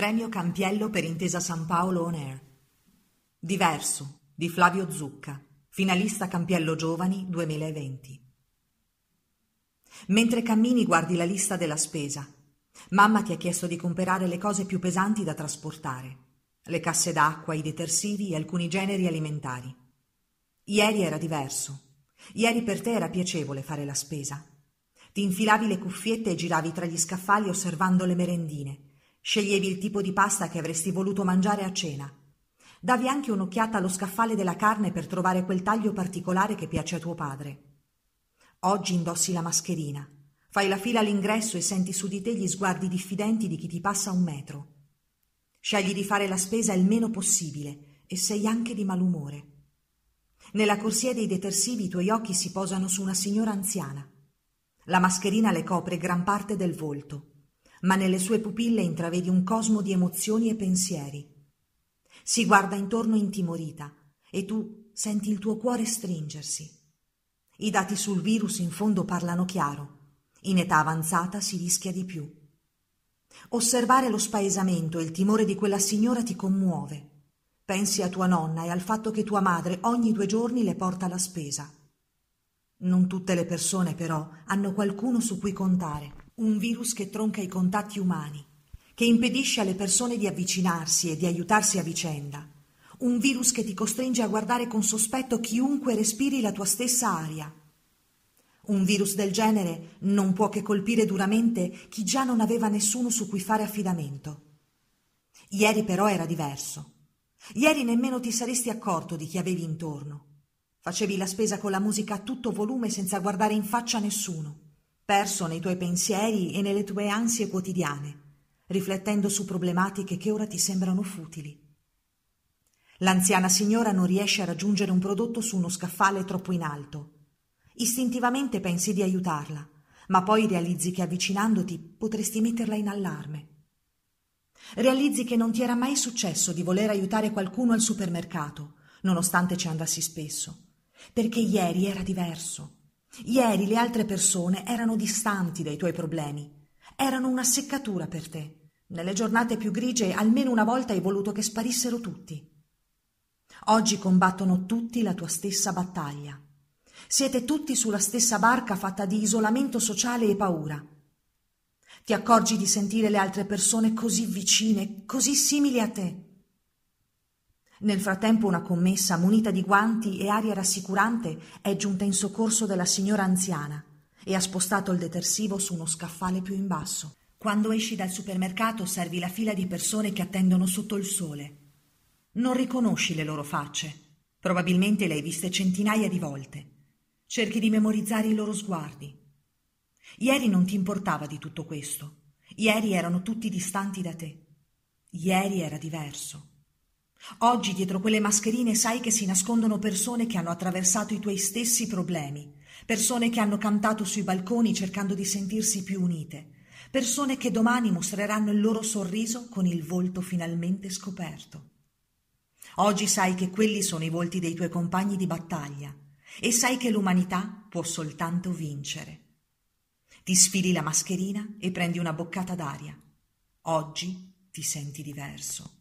Premio Campiello per Intesa San Paolo On Air. Diverso di Flavio Zucca, finalista Campiello Giovani 2020. Mentre cammini guardi la lista della spesa. Mamma ti ha chiesto di comprare le cose più pesanti da trasportare. Le casse d'acqua, i detersivi e alcuni generi alimentari. Ieri era diverso. Ieri per te era piacevole fare la spesa. Ti infilavi le cuffiette e giravi tra gli scaffali osservando le merendine Sceglievi il tipo di pasta che avresti voluto mangiare a cena. Davi anche un'occhiata allo scaffale della carne per trovare quel taglio particolare che piace a tuo padre. Oggi indossi la mascherina. Fai la fila all'ingresso e senti su di te gli sguardi diffidenti di chi ti passa un metro. Scegli di fare la spesa il meno possibile e sei anche di malumore. Nella corsia dei detersivi i tuoi occhi si posano su una signora anziana. La mascherina le copre gran parte del volto ma nelle sue pupille intravedi un cosmo di emozioni e pensieri. Si guarda intorno intimorita e tu senti il tuo cuore stringersi. I dati sul virus in fondo parlano chiaro. In età avanzata si rischia di più. Osservare lo spaesamento e il timore di quella signora ti commuove. Pensi a tua nonna e al fatto che tua madre ogni due giorni le porta la spesa. Non tutte le persone, però, hanno qualcuno su cui contare un virus che tronca i contatti umani, che impedisce alle persone di avvicinarsi e di aiutarsi a vicenda, un virus che ti costringe a guardare con sospetto chiunque respiri la tua stessa aria. Un virus del genere non può che colpire duramente chi già non aveva nessuno su cui fare affidamento. Ieri però era diverso. Ieri nemmeno ti saresti accorto di chi avevi intorno. Facevi la spesa con la musica a tutto volume senza guardare in faccia nessuno perso nei tuoi pensieri e nelle tue ansie quotidiane, riflettendo su problematiche che ora ti sembrano futili. L'anziana signora non riesce a raggiungere un prodotto su uno scaffale troppo in alto. Istintivamente pensi di aiutarla, ma poi realizzi che avvicinandoti potresti metterla in allarme. Realizzi che non ti era mai successo di voler aiutare qualcuno al supermercato, nonostante ci andassi spesso, perché ieri era diverso. Ieri le altre persone erano distanti dai tuoi problemi, erano una seccatura per te. Nelle giornate più grigie almeno una volta hai voluto che sparissero tutti. Oggi combattono tutti la tua stessa battaglia. Siete tutti sulla stessa barca fatta di isolamento sociale e paura. Ti accorgi di sentire le altre persone così vicine, così simili a te. Nel frattempo una commessa munita di guanti e aria rassicurante è giunta in soccorso della signora anziana e ha spostato il detersivo su uno scaffale più in basso. Quando esci dal supermercato osservi la fila di persone che attendono sotto il sole. Non riconosci le loro facce. Probabilmente le hai viste centinaia di volte. Cerchi di memorizzare i loro sguardi. Ieri non ti importava di tutto questo. Ieri erano tutti distanti da te. Ieri era diverso. Oggi dietro quelle mascherine sai che si nascondono persone che hanno attraversato i tuoi stessi problemi, persone che hanno cantato sui balconi cercando di sentirsi più unite, persone che domani mostreranno il loro sorriso con il volto finalmente scoperto. Oggi sai che quelli sono i volti dei tuoi compagni di battaglia e sai che l'umanità può soltanto vincere. Ti sfili la mascherina e prendi una boccata d'aria. Oggi ti senti diverso.